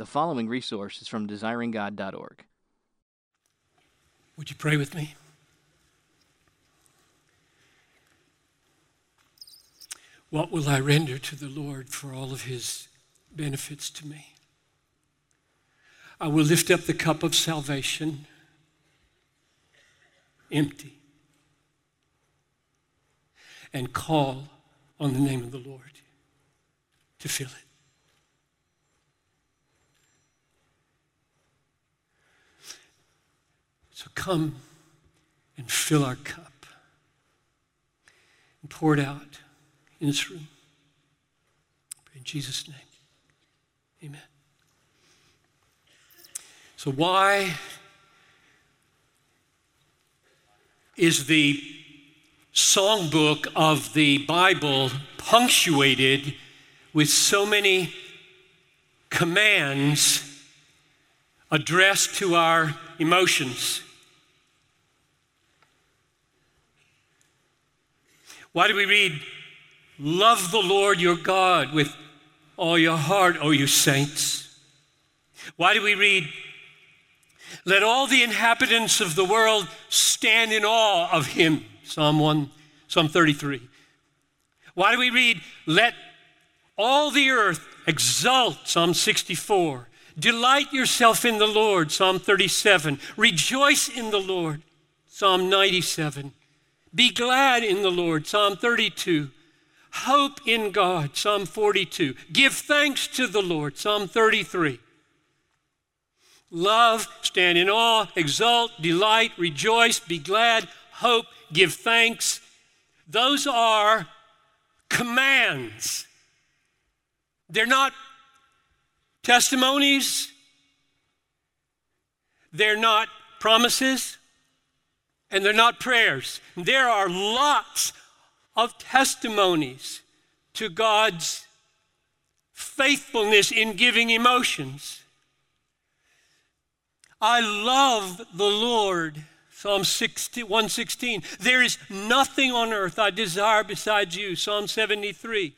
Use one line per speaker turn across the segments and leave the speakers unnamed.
The following resource is from desiringgod.org.
Would you pray with me? What will I render to the Lord for all of his benefits to me? I will lift up the cup of salvation empty and call on the name of the Lord to fill it. So come and fill our cup and pour it out in this room. In Jesus' name, amen. So, why is the songbook of the Bible punctuated with so many commands addressed to our emotions? Why do we read, Love the Lord your God with all your heart, O you saints? Why do we read, Let all the inhabitants of the world stand in awe of him? Psalm 1, Psalm 33. Why do we read, Let all the earth exult? Psalm 64. Delight yourself in the Lord, Psalm 37. Rejoice in the Lord, Psalm 97. Be glad in the Lord, Psalm 32. Hope in God, Psalm 42. Give thanks to the Lord, Psalm 33. Love, stand in awe, exult, delight, rejoice, be glad, hope, give thanks. Those are commands. They're not testimonies, they're not promises, and they're not prayers. There are lots of testimonies to God's faithfulness in giving emotions. I love the Lord. Psalm 60, 116. There is nothing on earth I desire besides you. Psalm 73.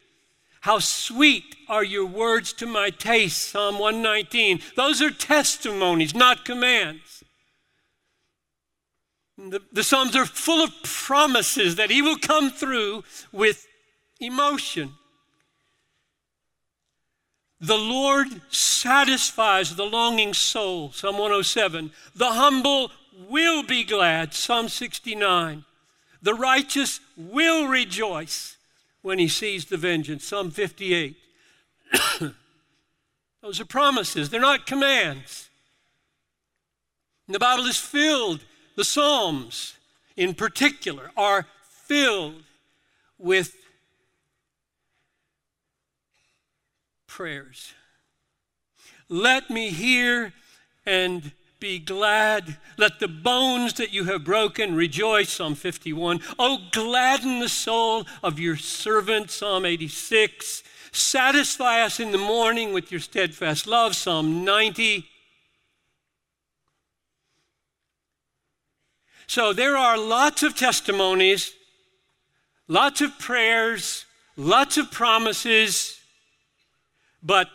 How sweet are your words to my taste. Psalm 119. Those are testimonies, not commands. The, the Psalms are full of promises that He will come through with emotion. The Lord satisfies the longing soul, Psalm 107. The humble will be glad, Psalm 69. The righteous will rejoice when he sees the vengeance, Psalm 58. Those are promises, they're not commands. And the Bible is filled the Psalms, in particular, are filled with prayers. Let me hear and be glad. Let the bones that you have broken rejoice, Psalm 51. Oh, gladden the soul of your servant, Psalm 86. Satisfy us in the morning with your steadfast love, Psalm 90. So there are lots of testimonies, lots of prayers, lots of promises, but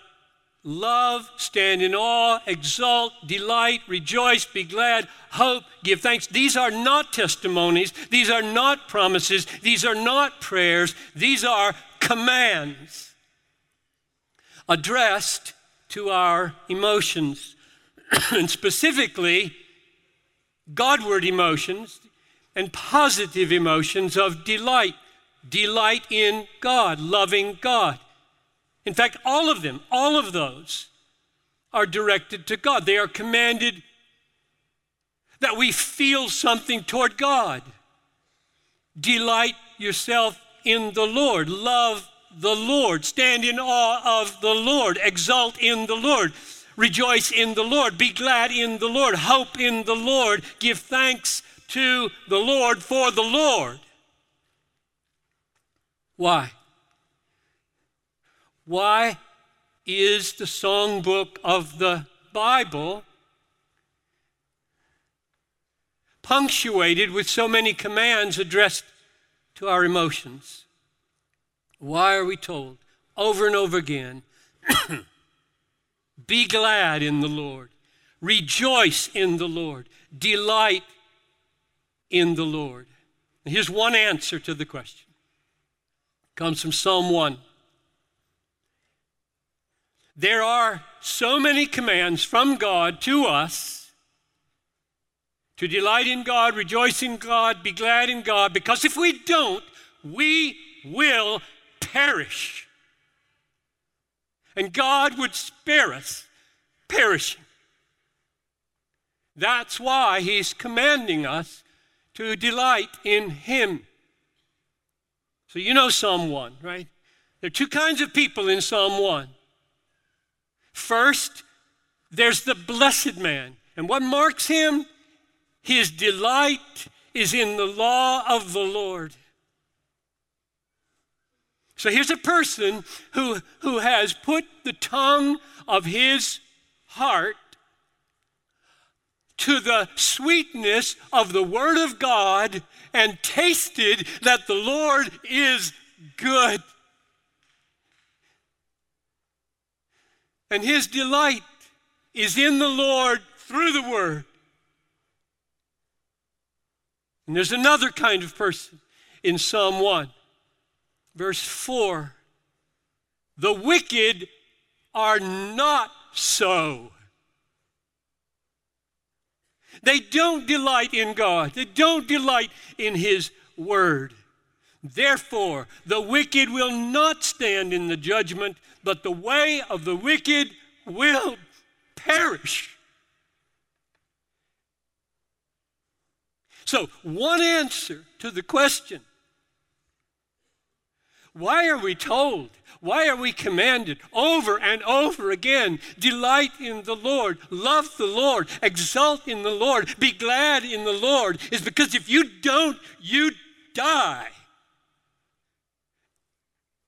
love, stand in awe, exult, delight, rejoice, be glad, hope, give thanks. These are not testimonies. These are not promises. These are not prayers. These are commands addressed to our emotions. and specifically, Godward emotions and positive emotions of delight. Delight in God, loving God. In fact, all of them, all of those are directed to God. They are commanded that we feel something toward God. Delight yourself in the Lord. Love the Lord. Stand in awe of the Lord. Exult in the Lord. Rejoice in the Lord. Be glad in the Lord. Hope in the Lord. Give thanks to the Lord for the Lord. Why? Why is the songbook of the Bible punctuated with so many commands addressed to our emotions? Why are we told over and over again Be glad in the Lord. Rejoice in the Lord. Delight in the Lord. here's one answer to the question. It comes from Psalm 1. There are so many commands from God to us to delight in God, rejoice in God, be glad in God, because if we don't, we will perish. And God would spare us perishing. That's why He's commanding us to delight in Him. So you know Psalm 1, right? There are two kinds of people in Psalm 1 First, there's the blessed man. And what marks him? His delight is in the law of the Lord. So here's a person who, who has put the tongue of his heart to the sweetness of the Word of God and tasted that the Lord is good. And his delight is in the Lord through the Word. And there's another kind of person in Psalm 1, verse 4. The wicked are not so. They don't delight in God, they don't delight in His Word. Therefore, the wicked will not stand in the judgment, but the way of the wicked will perish. So, one answer to the question why are we told? Why are we commanded over and over again? Delight in the Lord, love the Lord, exult in the Lord, be glad in the Lord, is because if you don't, you die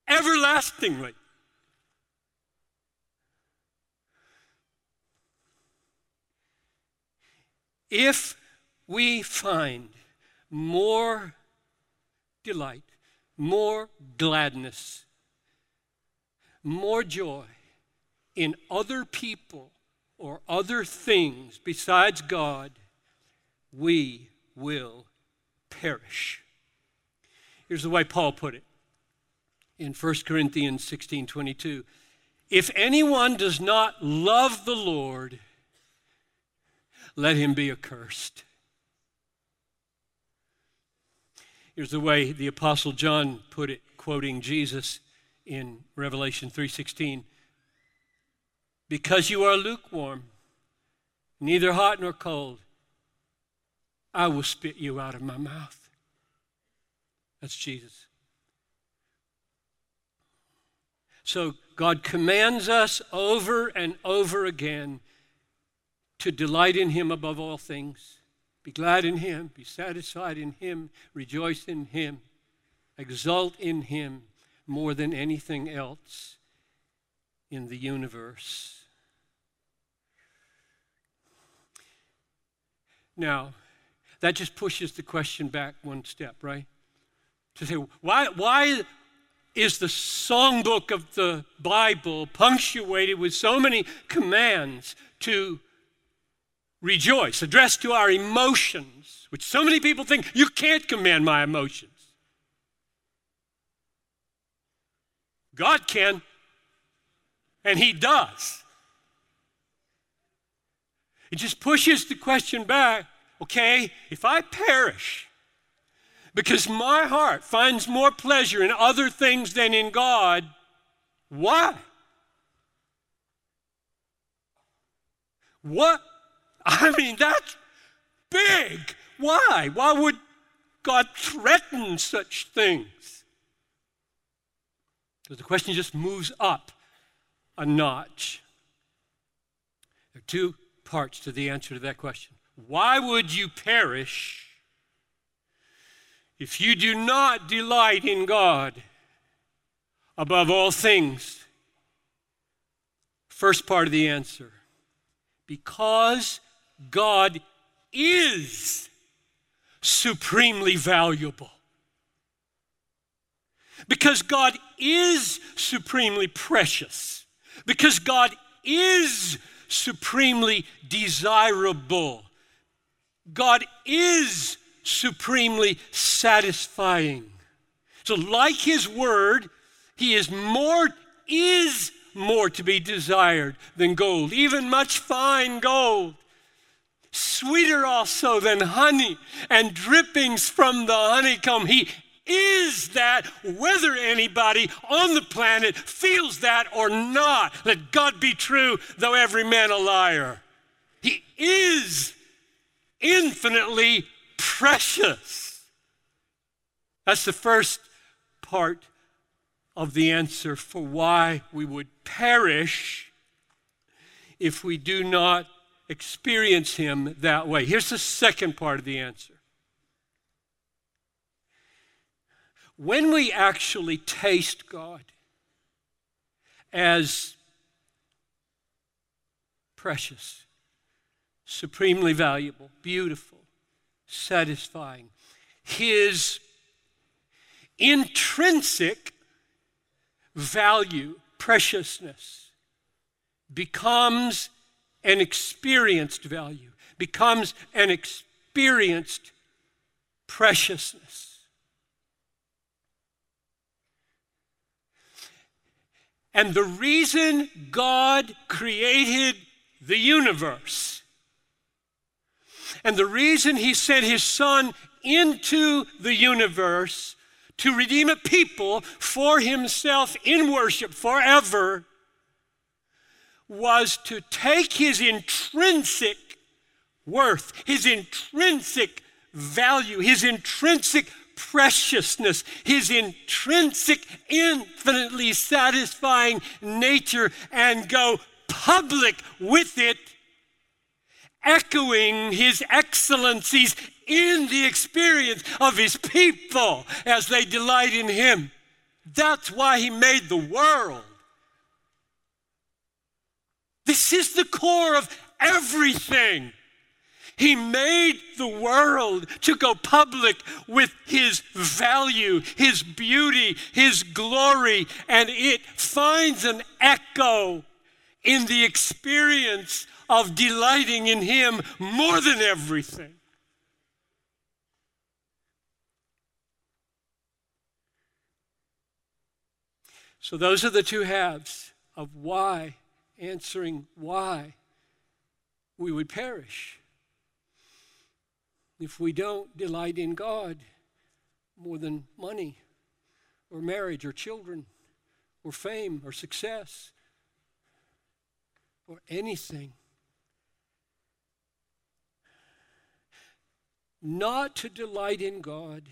everlastingly. If we find more delight, more gladness, more joy in other people or other things besides God, we will perish. Here's the way Paul put it in 1 Corinthians 16 22. If anyone does not love the Lord, let him be accursed. Here's the way the apostle John put it quoting Jesus in Revelation 3:16 Because you are lukewarm neither hot nor cold I will spit you out of my mouth. That's Jesus. So God commands us over and over again to delight in Him above all things. Be glad in Him, be satisfied in Him, rejoice in Him, exult in Him more than anything else in the universe. Now, that just pushes the question back one step, right? To say, why, why, is the songbook of the Bible punctuated with so many commands to rejoice, addressed to our emotions, which so many people think you can't command my emotions. God can, and He does. It just pushes the question back okay, if I perish, because my heart finds more pleasure in other things than in God. Why? What? I mean, that's big. Why? Why would God threaten such things? Because the question just moves up a notch. There are two parts to the answer to that question. Why would you perish if you do not delight in God above all things, first part of the answer, because God is supremely valuable. Because God is supremely precious. Because God is supremely desirable. God is supremely satisfying. So, like His Word, He is more, is more to be desired than gold, even much fine gold. Sweeter also than honey and drippings from the honeycomb. He is that whether anybody on the planet feels that or not. Let God be true, though every man a liar. He is infinitely precious. That's the first part of the answer for why we would perish if we do not experience Him that way. Here's the second part of the answer. When we actually taste God as precious, supremely valuable, beautiful, satisfying, His intrinsic value, preciousness, becomes an experienced value, becomes an experienced preciousness. And the reason God created the universe and the reason He sent His Son into the universe to redeem a people for himself in worship forever was to take his intrinsic worth, his intrinsic value, his intrinsic preciousness, his intrinsic, infinitely satisfying nature, and go public with it, echoing his excellencies in the experience of his people as they delight in him. That's why he made the world. This is the core of everything. He made the world to go public with His value, His beauty, His glory, and it finds an echo in the experience of delighting in Him more than everything. So, those are the two halves of why, answering why we would perish if we don't delight in God more than money or marriage or children or fame or success or anything. Not to delight in God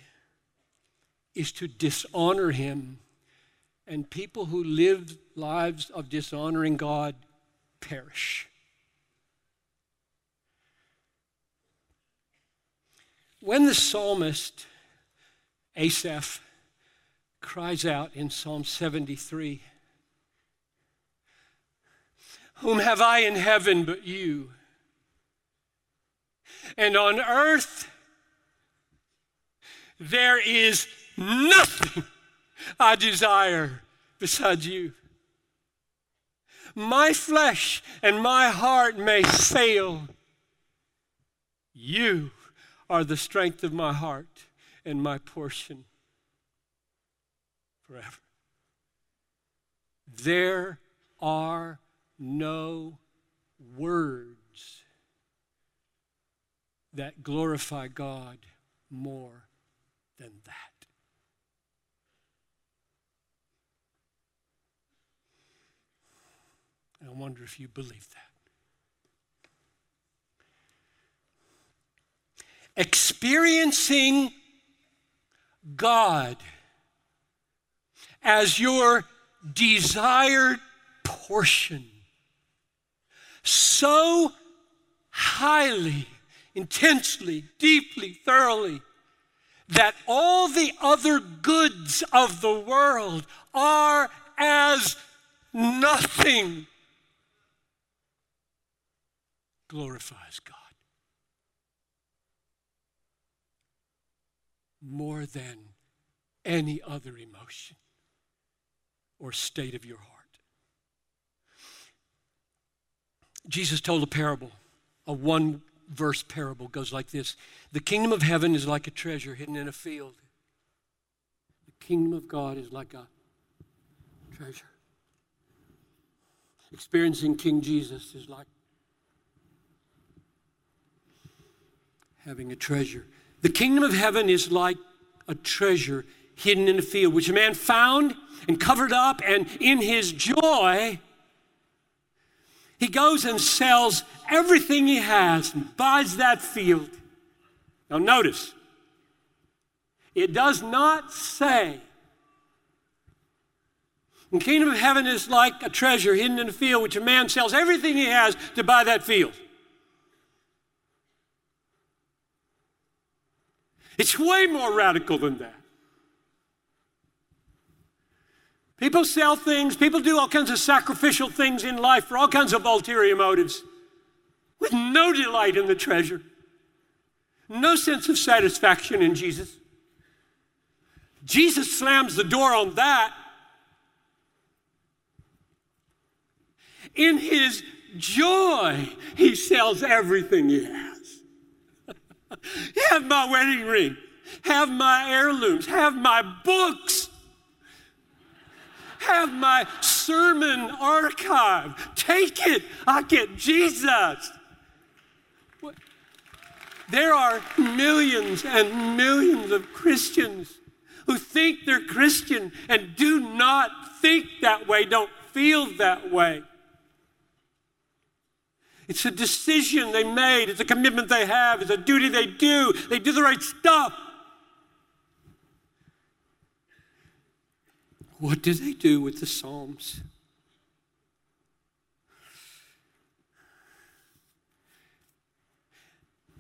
is to dishonor Him and people who live lives of dishonoring God perish. When the psalmist Asaph cries out in Psalm 73, Whom have I in heaven but you? And on earth there is nothing I desire beside you. My flesh and my heart may fail. You are the strength of my heart and my portion forever. There are no words that glorify God more than that. I wonder if you believe that. Experiencing God as your desired portion so highly, intensely, deeply, thoroughly that all the other goods of the world are as nothing glorifies God more than any other emotion or state of your heart. Jesus told a parable, a one verse parable goes like this The kingdom of heaven is like a treasure hidden in a field. The kingdom of God is like a treasure. Experiencing King Jesus is like having a treasure. The kingdom of heaven is like a treasure hidden in a field, which a man found and covered up, and in his joy, he goes and sells everything he has and buys that field. Now, notice, it does not say the kingdom of heaven is like a treasure hidden in a field, which a man sells everything he has to buy that field. It's way more radical than that. People sell things, people do all kinds of sacrificial things in life for all kinds of ulterior motives with no delight in the treasure, no sense of satisfaction in Jesus. Jesus slams the door on that. In his joy, he sells everything he has. have my wedding ring, have my heirlooms, have my books have my sermon archive. Take it. I get Jesus. There are millions and millions of Christians who think they're Christian and do not think that way, don't feel that way. It's a decision they made, it's a commitment they have, it's a duty they do. They do the right stuff. What do they do with the Psalms?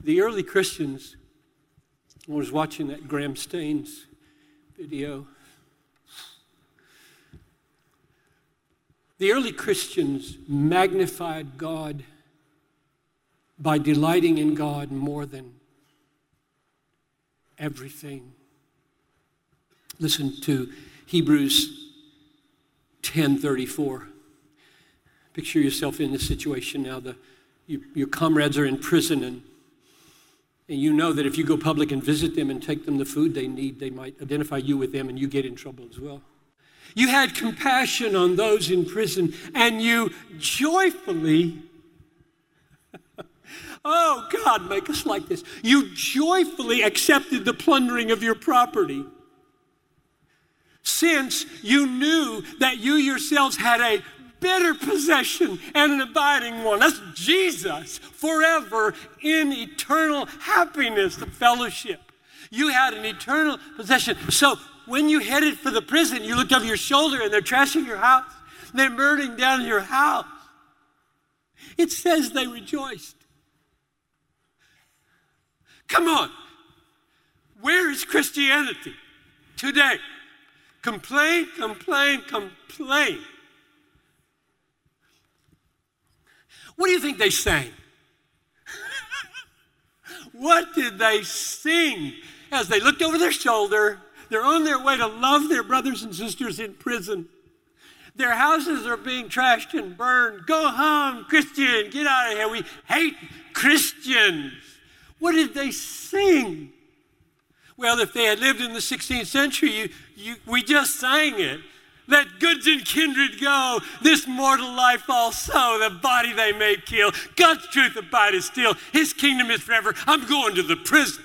The early Christians, I was watching that Graham Staines video. The early Christians magnified God by delighting in God more than everything. Listen to Hebrews 10:34. Picture yourself in this situation now. The, you, your comrades are in prison, and, and you know that if you go public and visit them and take them the food they need, they might identify you with them and you get in trouble as well. You had compassion on those in prison, and you joyfully Oh, God, make us like this. You joyfully accepted the plundering of your property since you knew that you yourselves had a better possession and an abiding one. That's Jesus forever in eternal happiness, the fellowship. You had an eternal possession. So when you headed for the prison, you looked over your shoulder and they're trashing your house, they're burning down your house. It says they rejoiced. Come on. Where is Christianity today? Complain, complain, complain. What do you think they sang? what did they sing as they looked over their shoulder? They're on their way to love their brothers and sisters in prison. Their houses are being trashed and burned. Go home, Christian. Get out of here. We hate Christians. What did they sing? Well, if they had lived in the 16th century, you, you, we just sang it. Let goods and kindred go, this mortal life also, the body they may kill. God's truth abideth still, his kingdom is forever. I'm going to the prison.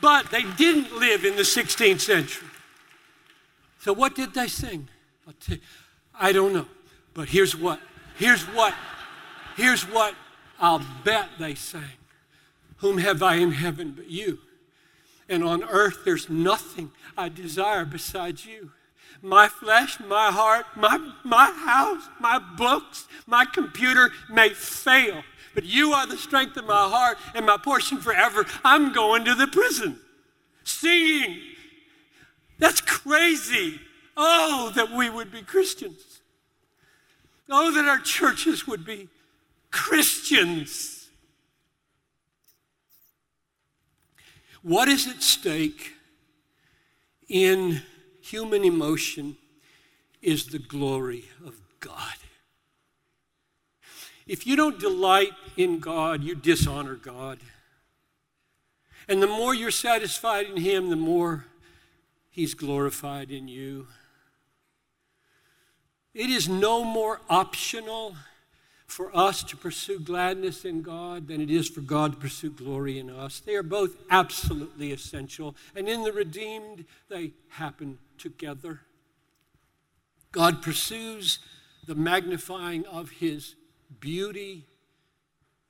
But they didn't live in the 16th century. So what did they sing? I don't know. But here's what, here's what, here's what I'll bet they sang. Whom have I in heaven but you? and on earth there's nothing I desire besides you. My flesh, my heart, my, my house, my books, my computer may fail, but you are the strength of my heart and my portion forever. I'm going to the prison singing. That's crazy. Oh, that we would be Christians. Oh, that our churches would be Christians. What is at stake in human emotion is the glory of God. If you don't delight in God, you dishonor God. And the more you're satisfied in Him, the more He's glorified in you. It is no more optional for us to pursue gladness in God than it is for God to pursue glory in us. They are both absolutely essential, and in the redeemed, they happen together. God pursues the magnifying of His beauty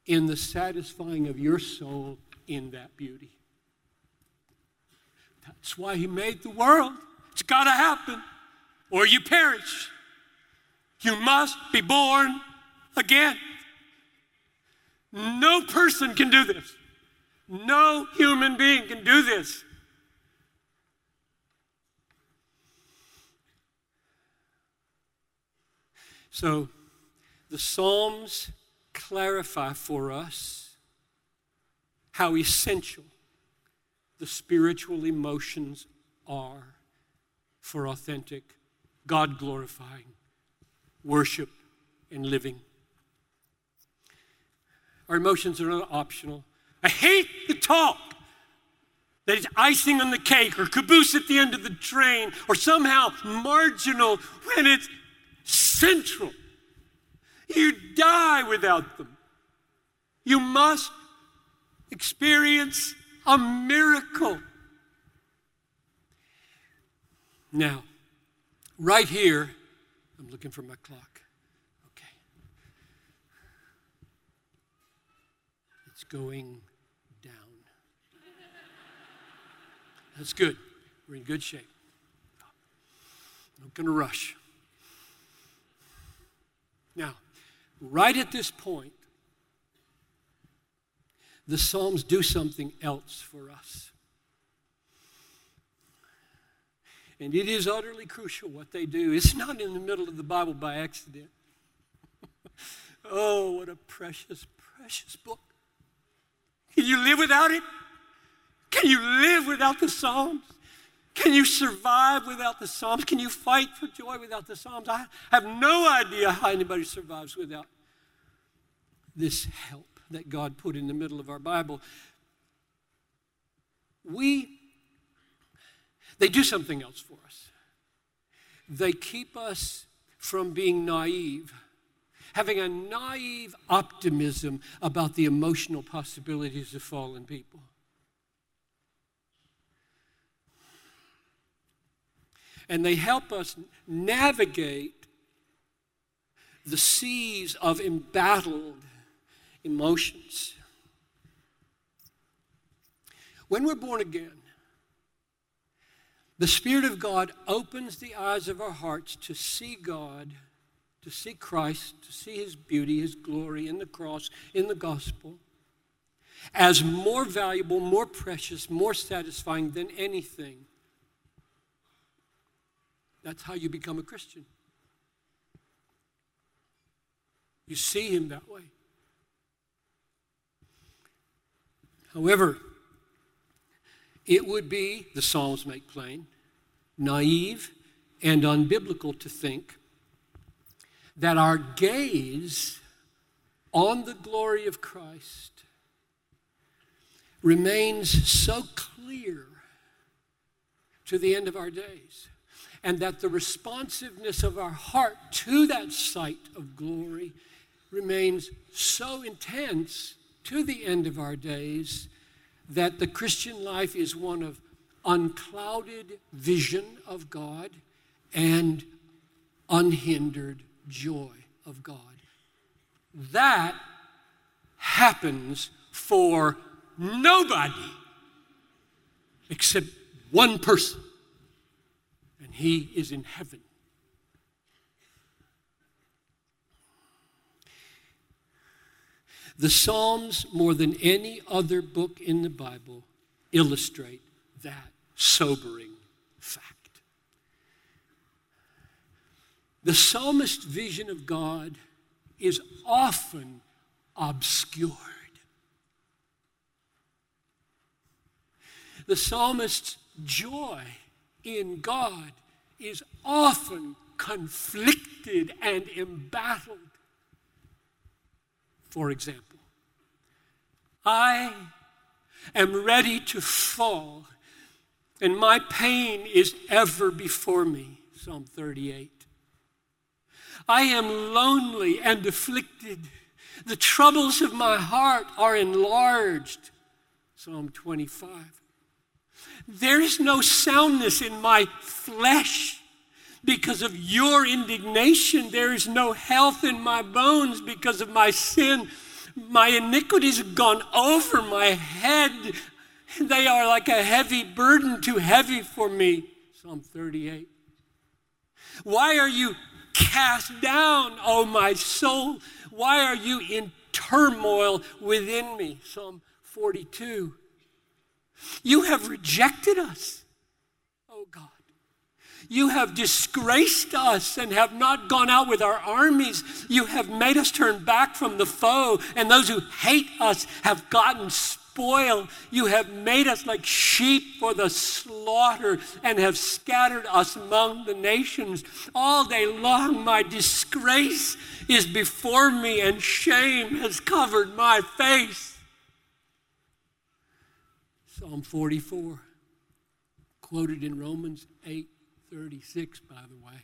in the satisfying of your soul in that beauty. That's why He made the world. It's got to happen, or you perish. You must be born again. No person can do this. No human being can do this. So, the Psalms clarify for us how essential the spiritual emotions are for authentic, God glorifying worship and living. Our emotions are not optional. I hate the talk that it's icing on the cake or caboose at the end of the train or somehow marginal when it's central. You die without them. You must experience a miracle. Now, right here, I'm looking for my clock. Okay. It's going down. That's good. We're in good shape. Not going to rush. Now, right at this point, the Psalms do something else for us. And it is utterly crucial what they do. It's not in the middle of the Bible by accident. oh, what a precious, precious book. Can you live without it? Can you live without the Psalms? Can you survive without the Psalms? Can you fight for joy without the Psalms? I have no idea how anybody survives without this help that God put in the middle of our Bible. We, they do something else for us. They keep us from being naive, having a naive optimism about the emotional possibilities of fallen people. and they help us navigate the seas of embattled emotions. When we're born again, the Spirit of God opens the eyes of our hearts to see God, to see Christ, to see His beauty, His glory in the cross, in the gospel, as more valuable, more precious, more satisfying than anything. That's how you become a Christian. You see Him that way. However, it would be, the Psalms make plain, naive and unbiblical to think that our gaze on the glory of Christ remains so clear to the end of our days, and that the responsiveness of our heart to that sight of glory remains so intense to the end of our days that the Christian life is one of unclouded vision of God and unhindered joy of God. That happens for nobody except one person, and he is in heaven. The Psalms, more than any other book in the Bible, illustrate that sobering fact. The psalmist's vision of God is often obscured. The psalmist's joy in God is often conflicted and embattled. for example. I am ready to fall, and my pain is ever before me. Psalm 38. I am lonely and afflicted. The troubles of my heart are enlarged. Psalm 25. There is no soundness in my flesh because of your indignation. There is no health in my bones because of my sin. My iniquities have gone over my head. They are like a heavy burden, too heavy for me. Psalm 38. Why are you cast down, O my soul? Why are you in turmoil within me? Psalm 42. You have rejected us, oh God. You have disgraced us and have not gone out with our armies. You have made us turn back from the foe, and those who hate us have gotten spoil. You have made us like sheep for the slaughter and have scattered us among the nations. All day long, my disgrace is before me, and shame has covered my face. Psalm 44, quoted in Romans 8 36, by the way.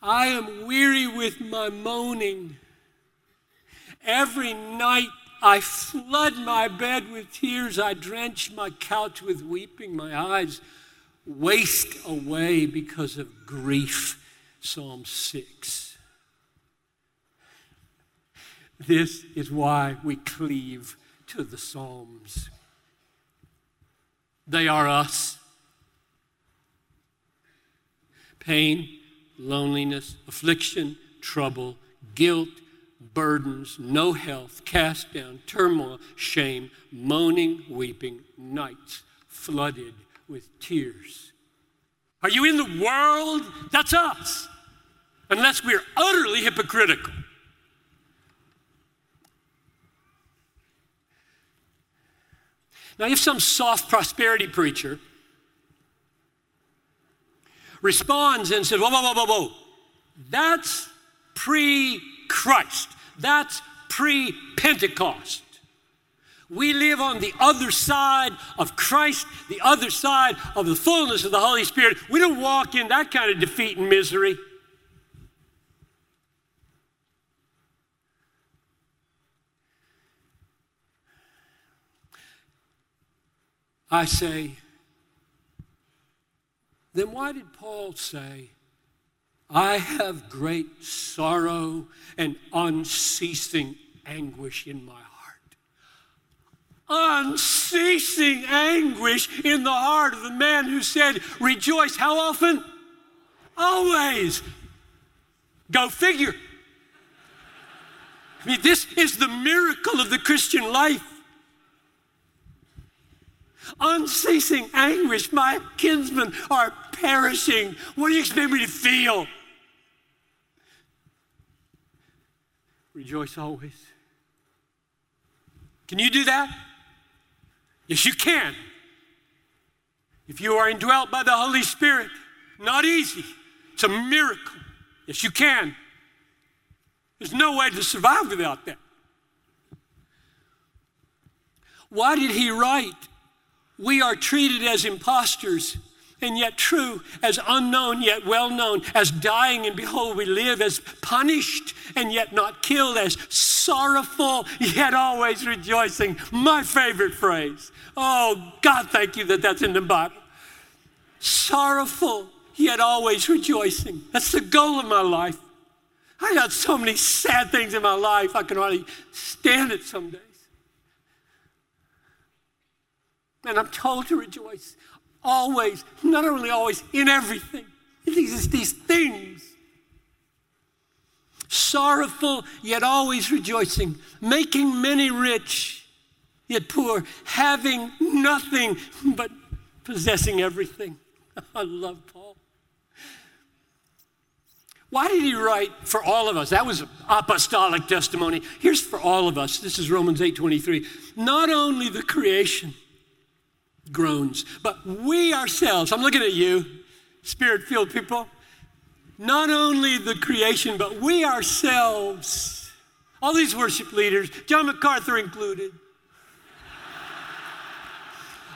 I am weary with my moaning. Every night I flood my bed with tears. I drench my couch with weeping. My eyes waste away because of grief. Psalm 6. This is why we cleave to the Psalms. They are us. Pain, loneliness, affliction, trouble, guilt, burdens, no health, cast down, turmoil, shame, moaning, weeping, nights flooded with tears. Are you in the world? That's us. Unless we're utterly hypocritical. Now, if some soft prosperity preacher responds and says, whoa, whoa, whoa, whoa, whoa, that's pre Christ. That's pre Pentecost. We live on the other side of Christ, the other side of the fullness of the Holy Spirit. We don't walk in that kind of defeat and misery. I say, then why did Paul say, I have great sorrow and unceasing anguish in my heart. Unceasing anguish in the heart of the man who said, Rejoice how often? Always. Go figure. I mean, this is the miracle of the Christian life. Unceasing anguish. My kinsmen are perishing. What do you expect me to feel? Rejoice always. Can you do that? Yes, you can. If you are indwelt by the Holy Spirit, not easy. It's a miracle. Yes, you can. There's no way to survive without that. Why did he write, We are treated as impostors? And yet true, as unknown yet well known, as dying and behold we live, as punished and yet not killed, as sorrowful yet always rejoicing. My favorite phrase. Oh, God, thank you that that's in the Bible. Sorrowful yet always rejoicing. That's the goal of my life. I got so many sad things in my life, I can hardly stand it some days. And I'm told to rejoice always, not only always, in everything. These, these things. Sorrowful, yet always rejoicing, making many rich, yet poor, having nothing, but possessing everything. I love Paul. Why did he write for all of us? That was apostolic testimony. Here's for all of us. This is Romans 8:23. Not only the creation, groans. But we ourselves, I'm looking at you, spirit filled people, not only the creation, but we ourselves All these worship leaders, John MacArthur included.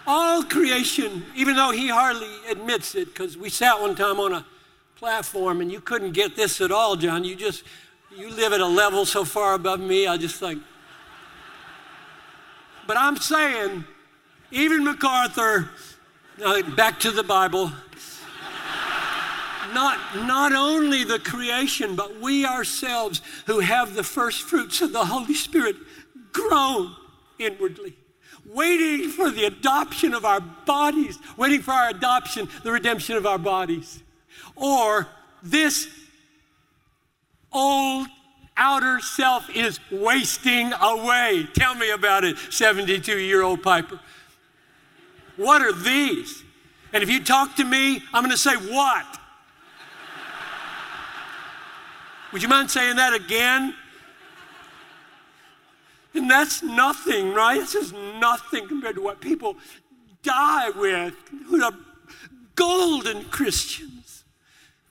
All creation, even though he hardly admits it, because we sat one time on a platform and you couldn't get this at all, John. You just, you live at a level so far above me, I just think. But I'm saying, even MacArthur, uh, back to the Bible, not, not only the creation, but we ourselves who have the first fruits of the Holy Spirit groan inwardly, waiting for the adoption of our bodies, waiting for our adoption, the redemption of our bodies. Or this old outer self is wasting away. Tell me about it, 72 year old Piper. What are these? And if you talk to me, I'm going to say, What? Would you mind saying that again? And that's nothing, right? This is nothing compared to what people die with who are golden Christians.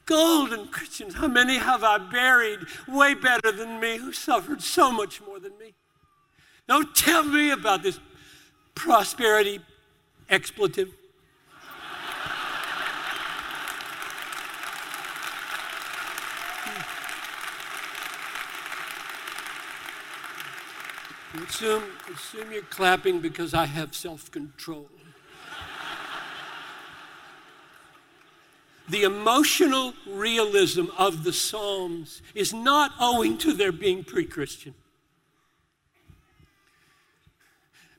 Golden Christians. How many have I buried way better than me who suffered so much more than me? Don't tell me about this prosperity expletive. Assume, assume you're clapping because I have self control. the emotional realism of the Psalms is not owing to their being pre Christian.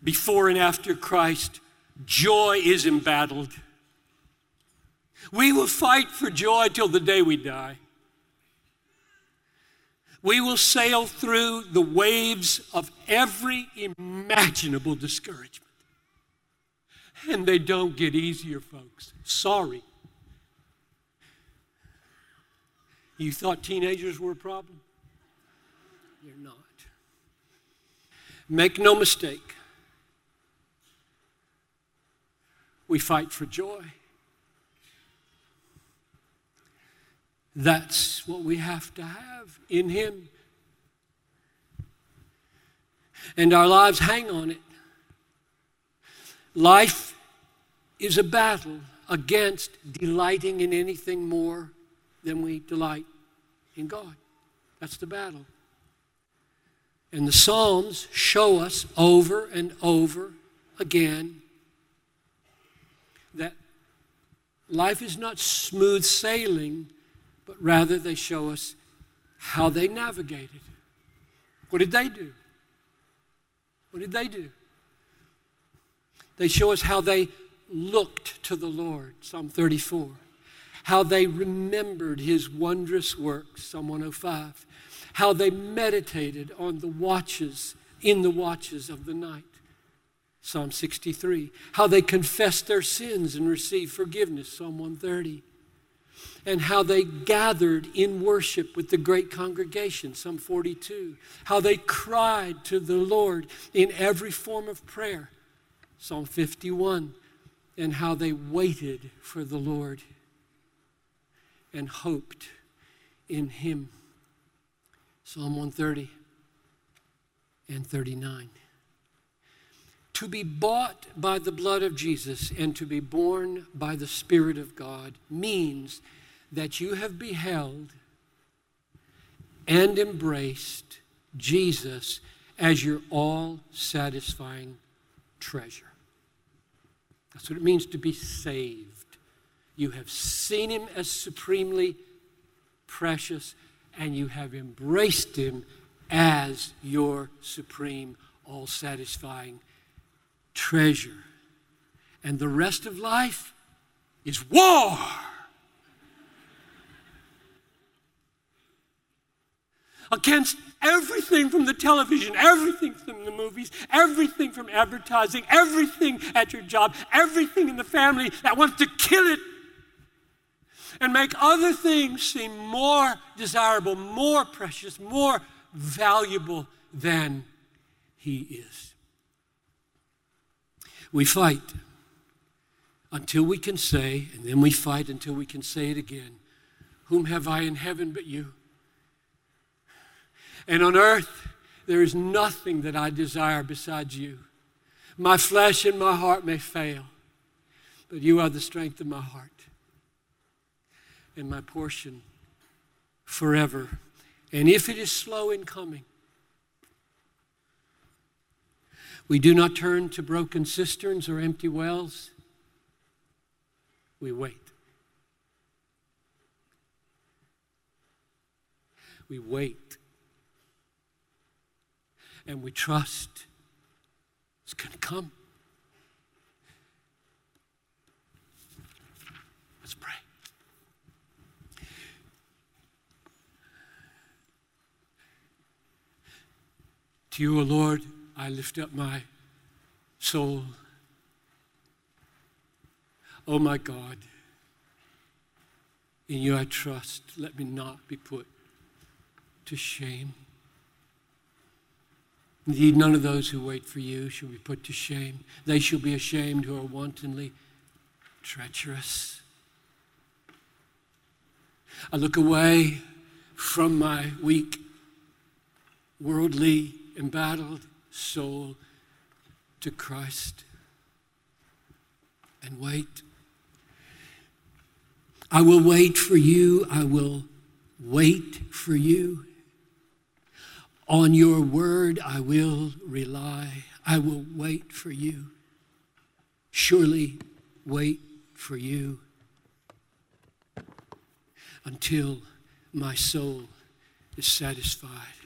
Before and after Christ, joy is embattled. We will fight for joy till the day we die. We will sail through the waves of every imaginable discouragement. And they don't get easier, folks. Sorry. You thought teenagers were a problem? They're not. Make no mistake. We fight for joy. That's what we have to have in Him. And our lives hang on it. Life is a battle against delighting in anything more than we delight in God. That's the battle. And the Psalms show us over and over again that life is not smooth sailing but rather they show us how they navigated. What did they do? What did they do? They show us how they looked to the Lord, Psalm 34. How they remembered his wondrous works, Psalm 105. How they meditated on the watches, in the watches of the night, Psalm 63. How they confessed their sins and received forgiveness, Psalm 130 and how they gathered in worship with the great congregation, Psalm 42. How they cried to the Lord in every form of prayer, Psalm 51. And how they waited for the Lord and hoped in Him, Psalm 130 and 39. To be bought by the blood of Jesus and to be born by the Spirit of God means that you have beheld and embraced Jesus as your all satisfying treasure. That's what it means to be saved. You have seen him as supremely precious, and you have embraced him as your supreme, all satisfying treasure. And the rest of life is war. against everything from the television, everything from the movies, everything from advertising, everything at your job, everything in the family that wants to kill it and make other things seem more desirable, more precious, more valuable than He is. We fight until we can say, and then we fight until we can say it again Whom have I in heaven but you? And on earth, There is nothing that I desire besides you. My flesh and my heart may fail, but you are the strength of my heart and my portion forever. And if it is slow in coming, we do not turn to broken cisterns or empty wells. We wait. We wait. And we trust it's going to come. Let's pray. To you, O Lord, I lift up my soul. Oh my God, in you I trust. Let me not be put to shame. Indeed, none of those who wait for you shall be put to shame. They shall be ashamed who are wantonly treacherous. I look away from my weak, worldly, embattled soul to Christ and wait. I will wait for you. I will wait for you. On your word I will rely. I will wait for you. Surely wait for you until my soul is satisfied.